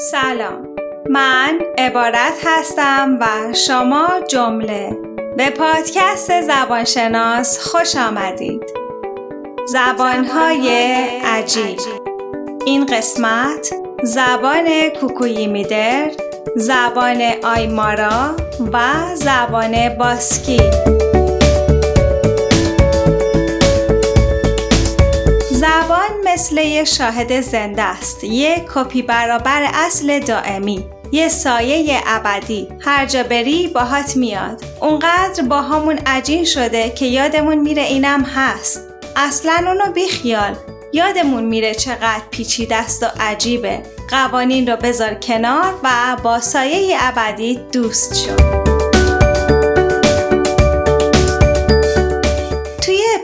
سلام. من عبارت هستم و شما جمله. به پادکست زبانشناس خوش آمدید. زبانهای عجیب. این قسمت زبان کوکویی میدر زبان آیمارا و زبان باسکی. زبان مثل یه شاهد زنده است یه کپی برابر اصل دائمی یه سایه ابدی. هر جا بری باهات میاد. اونقدر با همون عجین شده که یادمون میره اینم هست. اصلا اونو بیخیال. یادمون میره چقدر پیچیده است و عجیبه. قوانین رو بذار کنار و با سایه ابدی دوست شد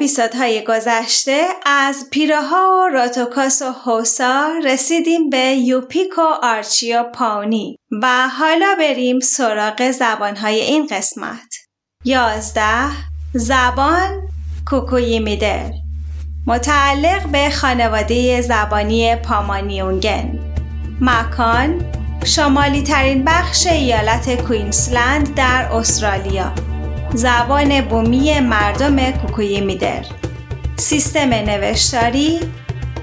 اپیزودهای گذشته از پیراها و راتوکاس و حوسا رسیدیم به یوپیک و آرچی و پاونی و حالا بریم سراغ زبانهای این قسمت. یازده زبان کوکویی میدر متعلق به خانواده زبانی پامانیونگن. مکان شمالی ترین بخش ایالت کوینسلند در استرالیا. زبان بومی مردم کوکویی میدر سیستم نوشتاری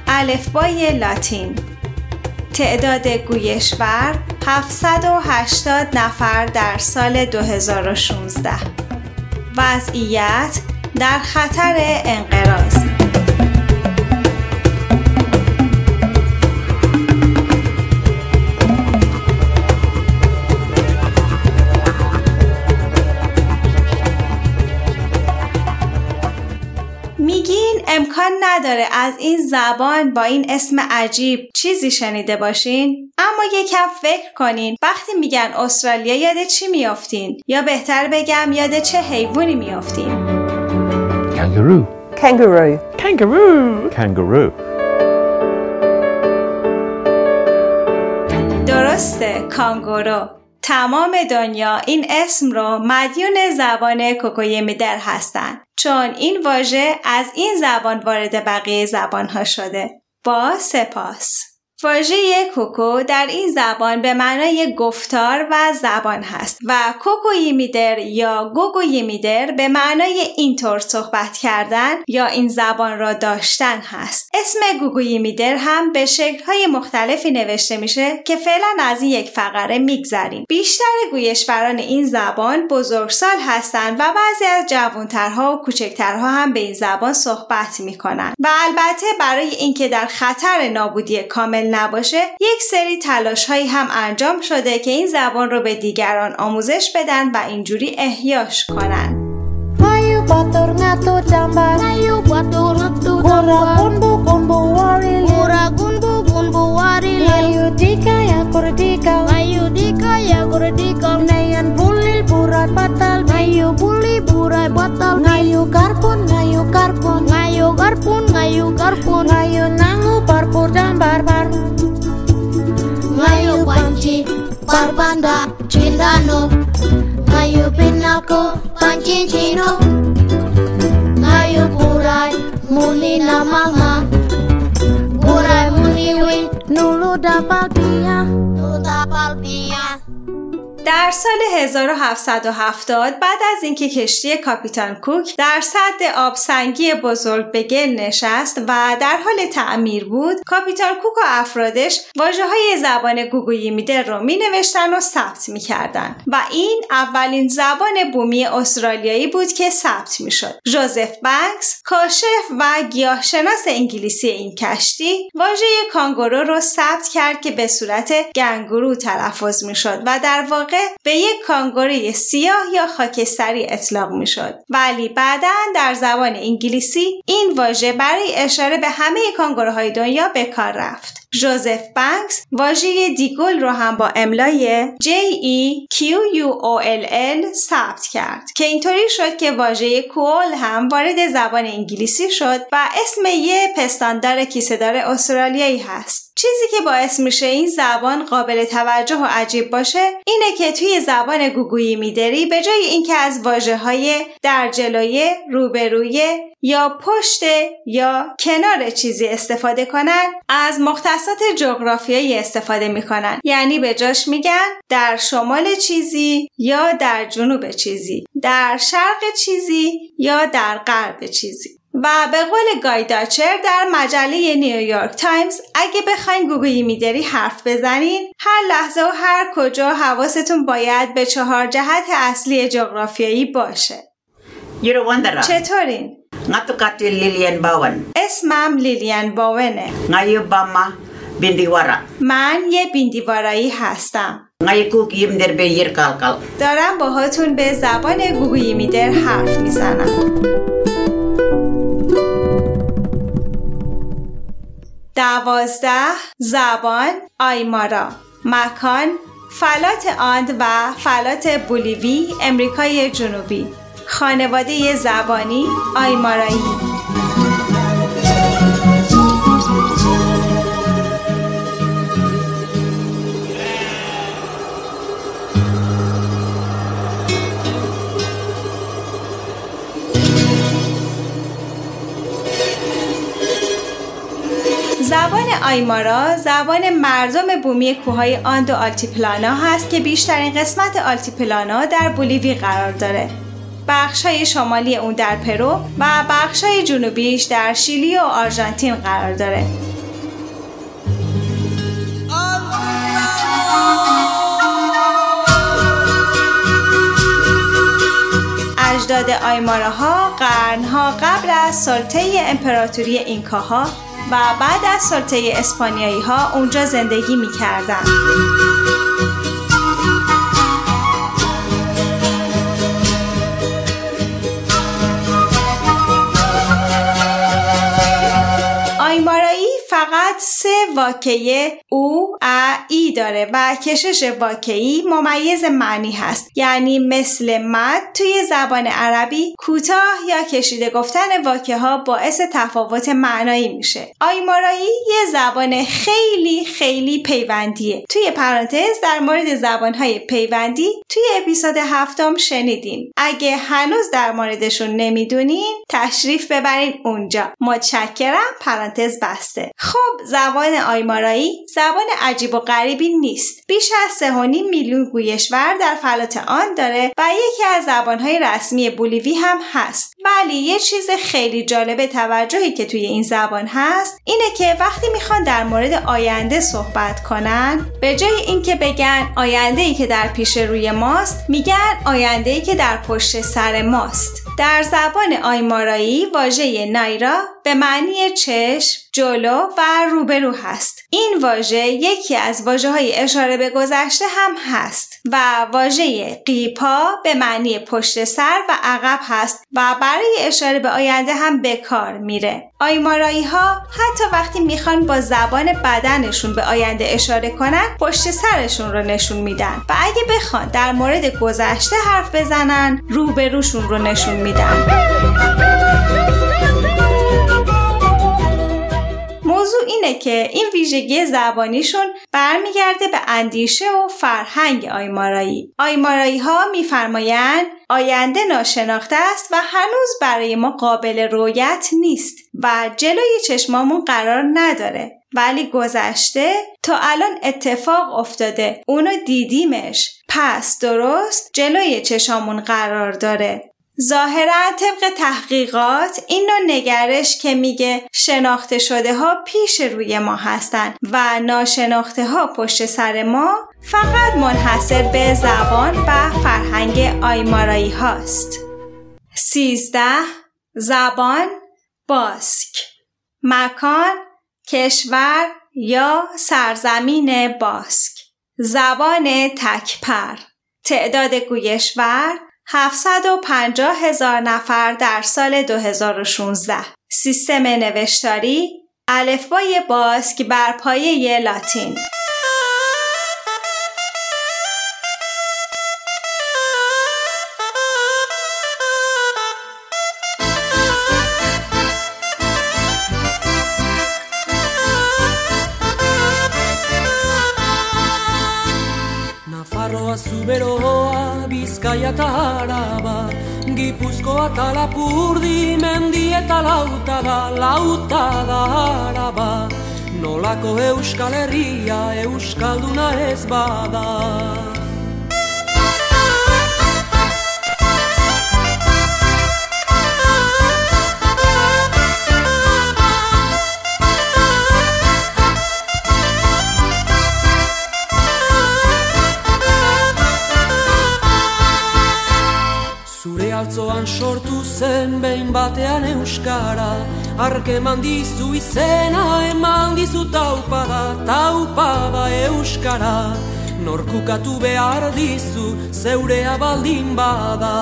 الفبای لاتین. تعداد گویشور 780 نفر در سال 2016 وضعیت در خطر انقراض. نداره از این زبان با این اسم عجیب چیزی شنیده باشین اما یکم فکر کنین وقتی میگن استرالیا یاد چی میافتین یا بهتر بگم یاد چه حیوانی میافتین Kangaroo. Kangaroo. Kangaroo. Kangaroo. درسته کانگورو تمام دنیا این اسم رو مدیون زبان کوکوی میدر هستن. چون این واژه از این زبان وارد بقیه زبانها شده. با سپاس. واژه کوکو در این زبان به معنای گفتار و زبان هست و کوکو میدر یا گوگو میدر به معنای اینطور صحبت کردن یا این زبان را داشتن هست. اسم گوگو میدر هم به شکلهای مختلفی نوشته میشه که فعلا از این یک فقره میگذریم. بیشتر گویشوران این زبان بزرگسال هستند و بعضی از جوانترها و کوچکترها هم به این زبان صحبت می‌کنن و البته برای اینکه در خطر نابودی کامل نباشه یک سری تلاش هایی هم انجام شده که این زبان رو به دیگران آموزش بدن و اینجوری احیاش کنن. Ora kunbu warili Ayo dika ya kurdika Ayo dika ya kurdika Nayan bulil burat batal. Ayo buli burai batal. Ngayu karpun ngayu karpun. Ngayu karpun ngayu karpun. Ngayu nangu parpur jambar bar Ngayu panci Barbanda cindano. Ngayu pinako pancin cino. Ngayu burai muni namanga Tuta palpia ya. Tuta palpia ya. در سال 1770 بعد از اینکه کشتی کاپیتان کوک در سد آبسنگی بزرگ به گل نشست و در حال تعمیر بود کاپیتان کوک و افرادش واجه های زبان گوگویی میدر رو می نوشتن و ثبت می کردن. و این اولین زبان بومی استرالیایی بود که ثبت می شد. جوزف بنکس کاشف و گیاهشناس انگلیسی این کشتی واژه کانگورو رو ثبت کرد که به صورت گنگورو تلفظ می شد و در واقع به یک کانگوروی سیاه یا خاکستری اطلاق می شد. ولی بعدا در زبان انگلیسی این واژه برای اشاره به همه کانگوروهای دنیا به کار رفت. جوزف بنکس واژه دیگل رو هم با املای J E Q U O L L ثبت کرد که اینطوری شد که واژه کول هم وارد زبان انگلیسی شد و اسم یه پستاندار کیسهدار استرالیایی هست. چیزی که باعث میشه این زبان قابل توجه و عجیب باشه اینه که توی زبان گوگویی میدری به جای اینکه از واجه های در جلوی روبروی یا پشت یا کنار چیزی استفاده کنن از مختصات جغرافیایی استفاده می‌کنن. یعنی به جاش میگن در شمال چیزی یا در جنوب چیزی در شرق چیزی یا در غرب چیزی. و به قول گای دویچر در مجله نیویورک تایمز اگه بخواین گوگو ییمیدری حرف بزنین هر لحظه و هر کجا حواستون باید به چهار جهت اصلی جغرافیایی باشه. چطورین؟ Lilian Bawan. اسمم لیلیان باونه Ngayu Bama Bindiwara. من یه بیندیوارایی هستم Ngayu kuk yim derbe yir kalkal. دارم باهاتون به زبان گوگویی میدر حرف می‌زنم دوازده زبان آیمارا. مکان فلات آند و فلات بولیوی امریکای جنوبی. خانواده زبانی آیمارایی. آیمارا زبان مردم بومی کوههای آند و آلتیپلانا هست که بیشترین قسمت آلتیپلانا در بولیوی قرار داره. بخشای شمالی اون در پرو و بخشای جنوبیش در شیلی و آرژانتین قرار داره. اجداد آیماراها قرنها قبل از سلطه امپراتوری اینکاها و بعد از سلطه اسپانیایی ها اونجا زندگی می کردن. فقط سه واکه او ای داره و کشش واکهی ممیز معنی هست. یعنی مثل مد توی زبان عربی کوتاه یا کشیده گفتن واکه ها باعث تفاوت معنایی میشه. آیمارایی یه زبان خیلی خیلی پیوندیه. توی پرانتز در مورد زبان های پیوندی توی اپیزود هفتم شنیدیم. اگه هنوز در موردشون نمی‌دونین تشریف ببرین اونجا. متشکرم پرانتز بسته. خب زبان آیمارایی زبان عجیب و غریبی نیست. بیش از 3.5 میلیون گویشور در فلات آن داره و یکی از زبانهای رسمی بولیوی هم هست. ولی یه چیز خیلی جالب توجهی که توی این زبان هست اینه که وقتی می‌خوان در مورد آینده صحبت کنن به جای اینکه بگن آینده ای که در پیش روی ماست میگن آینده ای که در پشت سر ماست در زبان آیمارایی واژه نایرا به معنی چشم، جلو و روبرو هست. این واژه یکی از واژه های اشاره به گذشته هم هست و واژه قیپا به معنی پشت سر و عقب هست و برای اشاره به آینده هم به کار میره. آیمارایی ها حتی وقتی می‌خوان با زبان بدنشون به آینده اشاره کنن پشت سرشون رو نشون میدن و اگه بخوان در مورد گذشته حرف بزنن روبروشون رو نشون میدن. موضوع اینه که این ویژگی زبانیشون برمیگرده به اندیشه و فرهنگ آیمارایی. آیمارایی ها میفرمایند آینده ناشناخته است و هنوز برای ما قابل رویت نیست و جلوی چشمامون قرار نداره. ولی گذشته تا الان اتفاق افتاده اونو دیدیمش پس درست جلوی چشامون قرار داره ظاهرا طبق تحقیقات این نوع نگرش که میگه شناخته شده ها پیش روی ما هستن و ناشناخته ها پشت سر ما فقط منحصر به زبان و فرهنگ آیمارایی هاست. سیزده زبان باسک. مکان کشور یا سرزمین باسک. زبان تکپر. تعداد گویشور 750 هزار نفر در سال 2016 سیستم نوشتاری الفبای باسک بر پایه لاتین. Eta Araba Gipuzkoa eta Lapurdi, Mendi eta Lauta da, Lauta da Araba. Nolako Euskal Herria, Euskalduna ez bada Zure altzoan sortu zen behin batean euskara Ark eman dizu izena eman dizu taupada Taupada euskara Norkukatu behar dizu zeurea baldin bada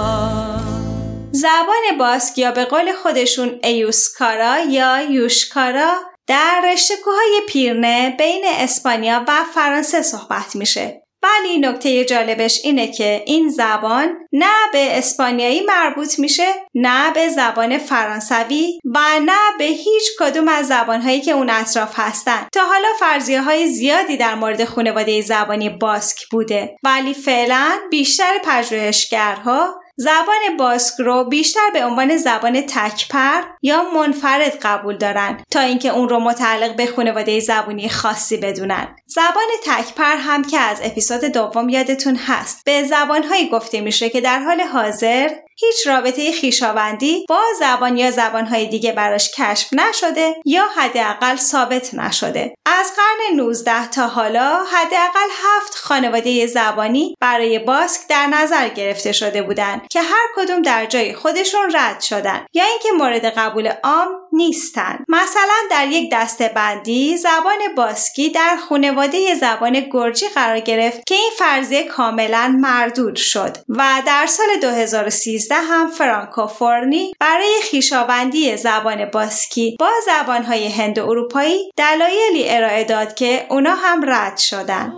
زبان باسک یا به قول خودشون ایوسکارا یا یوشکارا در رشته کوههای پیرنه بین اسپانیا و فرانسه صحبت میشه. ولی نکته جالبش اینه که این زبان نه به اسپانیایی مربوط میشه نه به زبان فرانسوی و نه به هیچ کدوم از زبانهایی که اون اطراف هستن. تا حالا فرضیه های زیادی در مورد خانواده زبانی باسک بوده ولی فعلا بیشتر پژوهشگرها زبان باسک رو بیشتر به عنوان زبان تکپر یا منفرد قبول دارن تا اینکه اون رو متعلق به خانواده زبانی خاصی بدونن. زبان تکپر هم که از اپیزود دوم یادتون هست به زبانهایی گفته میشه که در حال حاضر هیچ رابطه خیشاوندی با زبان یا زبانهای دیگه براش کشف نشده یا حداقل ثابت نشده. از قرن 19 تا حالا حداقل هفت خانواده زبانی برای باسک در نظر گرفته شده بودند که هر کدوم در جای خودشون رد شدن یا اینکه مورد قبول عام نیستن. مثلا در یک دسته بندی زبان باسکی در خانواده زبان گرجی قرار گرفت که این فرضیه کاملا مردود شد و در سال 2013 هم فرانکوفورنی برای خیشاوندی زبان باسکی با زبانهای هند و اروپایی دلایلی ارائه داد که اونا هم رد شدن.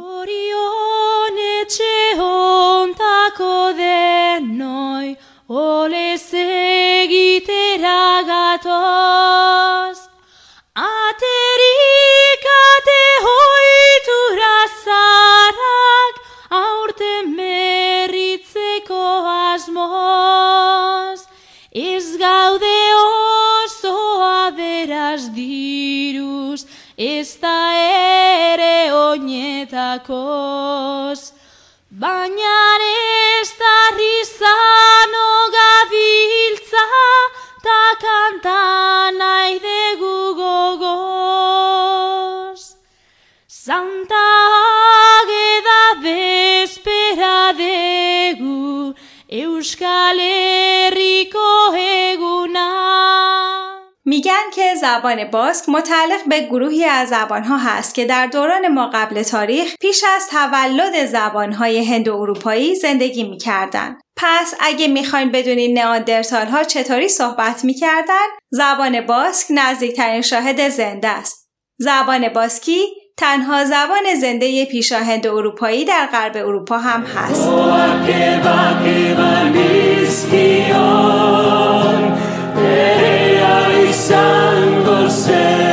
Ole segitera gatoz Aterikate hoitura zarak Aurte merritzeko asmoz. Ez gaude oso aberaz diruz Ez da ere oinetakoz. Baina زبان باسک متعلق به گروهی از زبانها هست که در دوران ما قبل تاریخ پیش از تولد زبانهای و اروپایی زندگی می‌کردن. پس اگه می‌خواین بدونین نئاندرتال ها چطوری صحبت می‌کردن زبان باسک نزدیکترین شاهد زنده است. زبان باسکی تنها زبان زنده پیشاهند اروپایی در غرب اروپا هم هست. Say.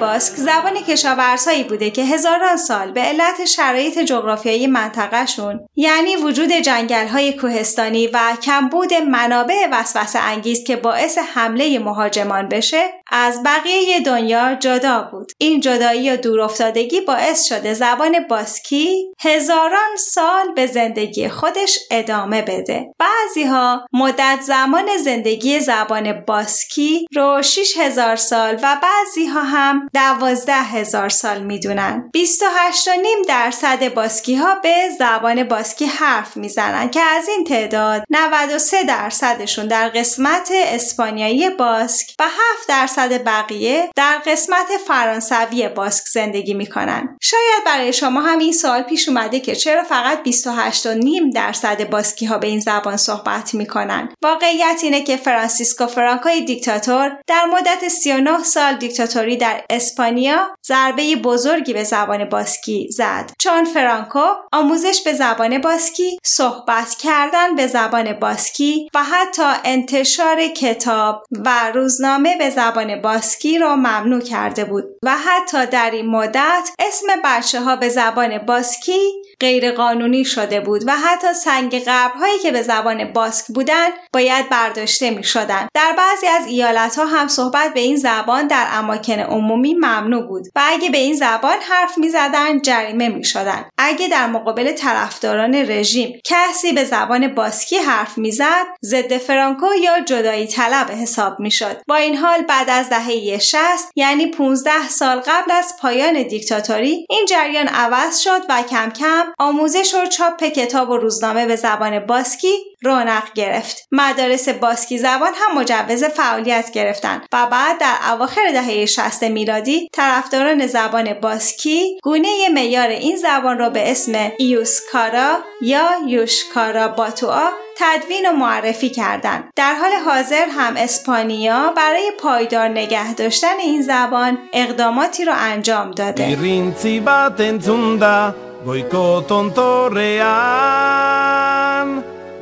باسک زبان کشاورزهایی بوده که هزاران سال به علت شرایط جغرافیایی منطقهشون یعنی وجود جنگل‌های کوهستانی و کمبود منابع وسوسه انگیز که باعث حمله مهاجمان بشه از بقیه دنیا جدا بود. این جدایی و دورافتادگی باعث شده زبان باسکی هزاران سال به زندگی خودش ادامه بده. بعضی ها مدت زمان زندگی زبان باسکی رو 6000 سال و بعضی ها ها هم دوازده هزار سال می‌دونن. 28 و نیم درصد باسکی ها به زبان باسکی حرف می‌زنن که از این تعداد 93 درصدشون در قسمت اسپانیایی باسک و 7 درصد بقیه در قسمت فرانسوی باسک زندگی می‌کنن. شاید برای شما هم این سوال پیش اومده که چرا فقط 28 و نیم درصد باسکی ها به این زبان صحبت می‌کنن. واقعیت اینه که فرانسیسکو فرانکوی دیکتاتور در مدت 39 سال دیکتاتوری در اسپانیا ضربه بزرگی به زبان باسکی زد چون فرانکو آموزش به زبان باسکی صحبت کردن به زبان باسکی و حتی انتشار کتاب و روزنامه به زبان باسکی را ممنوع کرده بود و حتی در این مدت اسم بچه ها به زبان باسکی غیرقانونی شده بود و حتی سنگ قبرهایی که به زبان باسک بودند باید برداشته می شدن. در بعضی از ایالت ها هم صحبت به این زبان در اماکن عمومی ممنوع بود و اگه به این زبان حرف می زدن جریمه می شدن. اگه در مقابل طرفداران رژیم کسی به زبان باسکی حرف می‌زد ضد فرانکو یا جدایی طلب حساب می شد. با این حال بعد از دهه 60 یعنی 15 سال قبل از پایان دیکتاتوری این جریان عوض شد و کم کم آموزش و چاپ کتاب و روزنامه به زبان باسکی رونق گرفت. مدارس باسکی زبان هم مجوز فعالیت گرفتند و بعد در اواخر دهه 60 میلادی طرفداران زبان باسکی گونه معیار این زبان را به اسم ایوسکارا یا یوشکارا باتوآ تدوین و معرفی کردند. در حال حاضر هم اسپانیا برای پایدار نگه داشتن این زبان اقداماتی را انجام داده.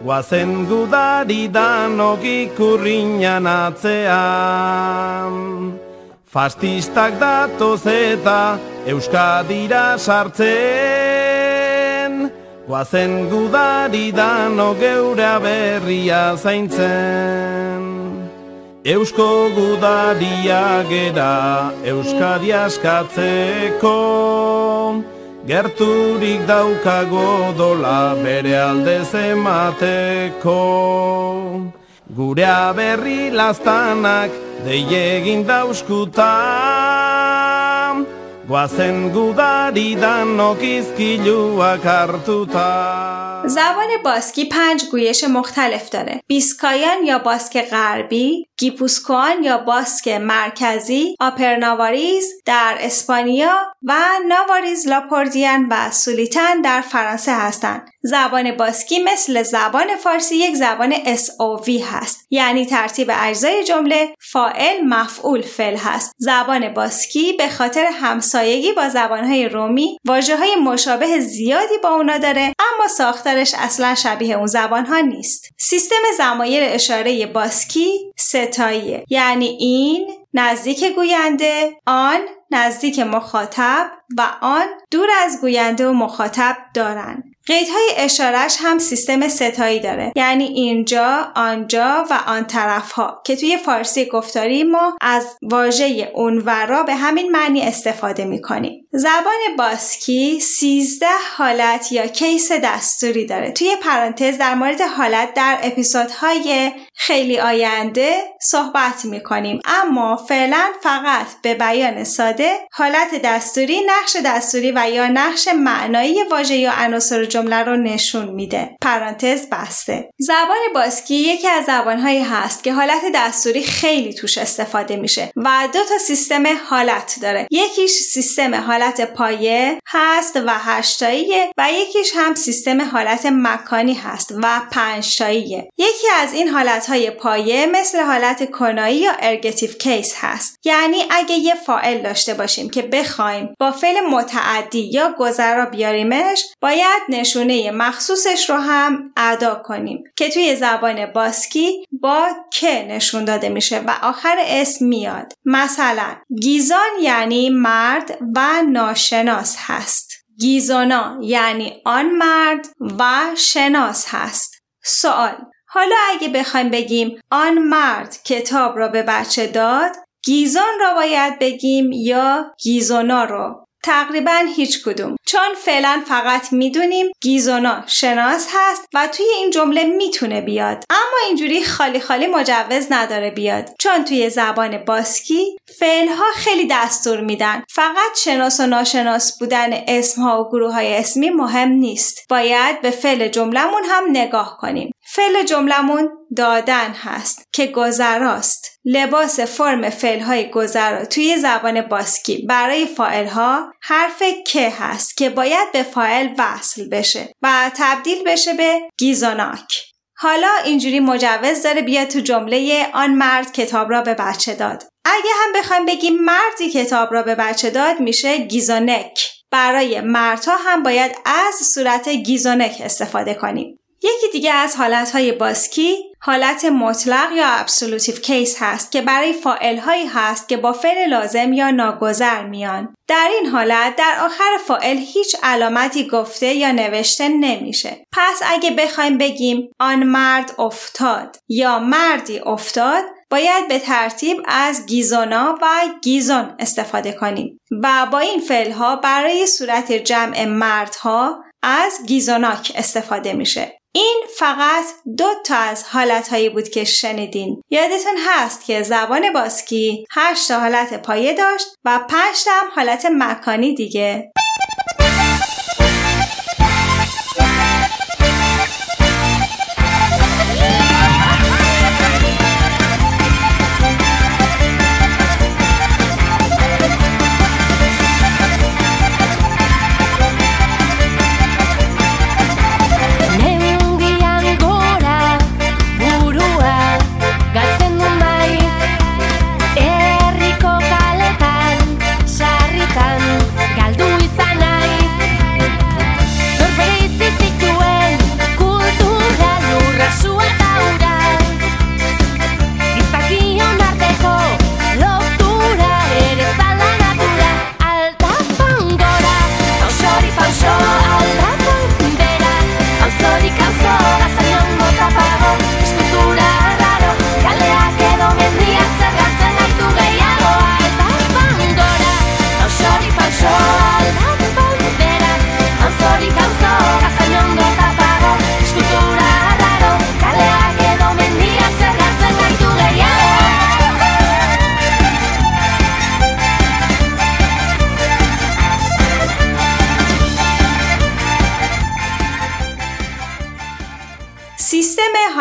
Guazen gudari danok ikurriñan atzean Fastistak datoz eta Euskadira sartzen. Guazen gudari danok geure berria zaintzen. Eusko gudaria gera Euskadi askatzeko Gerturik daukago dola bere alde zemateko Gurea berri lastanak deiegin dauskutan Guazen gudari danok izkiluak hartuta زبان باسکی پنج گویش مختلف داره. بیسکایان یا باسک غربی، گیپوسکوان یا باسک مرکزی، آپرناواریز در اسپانیا و ناواریز لاپوردیان و سولیتن در فرانسه هستند. زبان باسکی مثل زبان فارسی یک زبان SOV هست. یعنی ترتیب اجزای جمله فائل مفعول فعل هست. زبان باسکی به خاطر همسایگی با زبانهای رومی واجه های مشابه زیادی با اونا داره اما ساختارش اصلا شبیه اون زبان ها نیست. سیستم زمایر اشاره باسکی ستاییه. یعنی این نزدیک گوینده آن نزدیک مخاطب و آن دور از گوینده و مخاطب دارند قیدهای اشارش هم سیستم ستایی داره. یعنی اینجا آنجا و آن طرف ها که توی فارسی گفتاری ما از واژه اونورا به همین معنی استفاده می‌کنیم. زبان باسکی 13 حالت یا کیس دستوری داره. توی پرانتز در مورد حالت در اپیزودهای خیلی آینده صحبت می‌کنیم. اما فعلا فقط به بیان ساده حالت دستوری نقش دستوری و یا نقش معنایی واژه یا عناصر جمله رو نشون میده. پرانتز بسته. زبان باسکی یکی از زبانهایی هست که حالت دستوری خیلی توش استفاده میشه و دو تا سیستم حالت داره. یکیش سیستم حالت پایه هست و هشتاییه و یکیش هم سیستم حالت مکانی هست و پنجتاییه. یکی از این حالتهای پایه مثل حالت کنایی یا ergative case هست. یعنی اگه یه فاعل داشته باشیم که بخوایم با فعل متعدی یا گذرا بیاریمش باید نشونه مخصوصش رو هم ادا کنیم که توی زبان باسکی با ک نشون داده میشه و آخر اسم میاد. مثلا gizon یعنی مرد و ناشناس هست. گیزونا یعنی آن مرد و شناس هست. سوال حالا اگه بخوایم بگیم آن مرد کتاب را به بچه داد گیزان را باید بگیم یا گیزونا رو تقریبا هیچ کدوم. چون فعلا فقط می‌دونیم گیزونا شناس هست و توی این جمله می‌تونه بیاد. اما اینجوری خالی خالی مجوز نداره بیاد. چون توی زبان باسکی فعلها خیلی دستور میدن. فقط شناس و ناشناس بودن اسمها و گروه های اسمی مهم نیست. باید به فعل جملمون هم نگاه کنیم. فعل جملمون دادن هست که گذراست. لباس فرم فعل های گذرا توی زبان باسکی برای فائل ها حرف که هست که باید به فاعل وصل بشه و تبدیل بشه به گیزوناک. حالا اینجوری مجوز داره بیاد تو جمله آن مرد کتاب را به بچه داد. اگه هم بخوایم بگیم مردی کتاب را به بچه داد میشه گیزونک. برای مردها هم باید از صورت گیزونک استفاده کنیم. یکی دیگه از حالتهای باسکی حالت مطلق یا absolutive case هست که برای فاعل هایی هست که با فعل لازم یا ناگذر میان. در این حالت در آخر فاعل هیچ علامتی گفته یا نوشته نمیشه. پس اگه بخوایم بگیم آن مرد افتاد یا مردی افتاد باید به ترتیب از gizona و gizon استفاده کنیم و با این فعل ها برای صورت جمع مردها از gizonak استفاده میشه. این فقط دو تا از حالتهایی بود که شنیدین. یادتون هست که زبان باسکی هشت حالت پایه داشت و پنج هم حالت مکانی دیگه.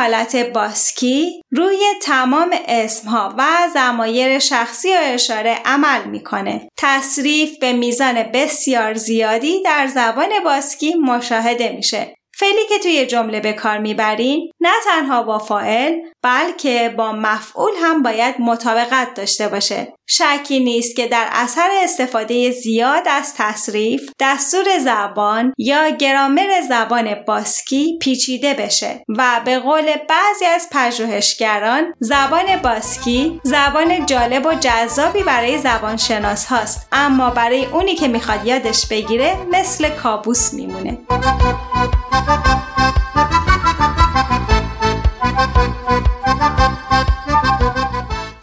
حالت باسکی روی تمام اسمها و زمایر شخصی و اشاره عمل می‌کنه. تصریف به میزان بسیار زیادی در زبان باسکی مشاهده میشه. فعلی که توی جمله به کار می‌برین نه تنها با فاعل بلکه با مفعول هم باید مطابقت داشته باشه. شکی نیست که در اثر استفاده زیاد از تصریف دستور زبان یا گرامر زبان باسکی پیچیده بشه و به قول بعضی از پژوهشگران زبان باسکی زبان جالب و جذابی برای زبانشناس هاست اما برای اونی که می‌خواد یادش بگیره مثل کابوس میمونه.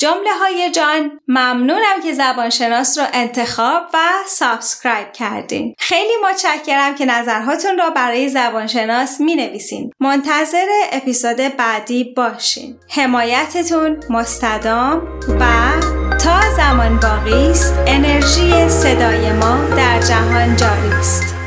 جمله های جان ممنونم که زبانشناس رو انتخاب و subscribe کردین. خیلی متشکرم که نظرهاتون رو برای زبانشناس می نویسین منتظر اپیزود بعدی باشین. حمایتتون مستدام و تا زمان باقی است انرژی صدای ما در جهان جاری است.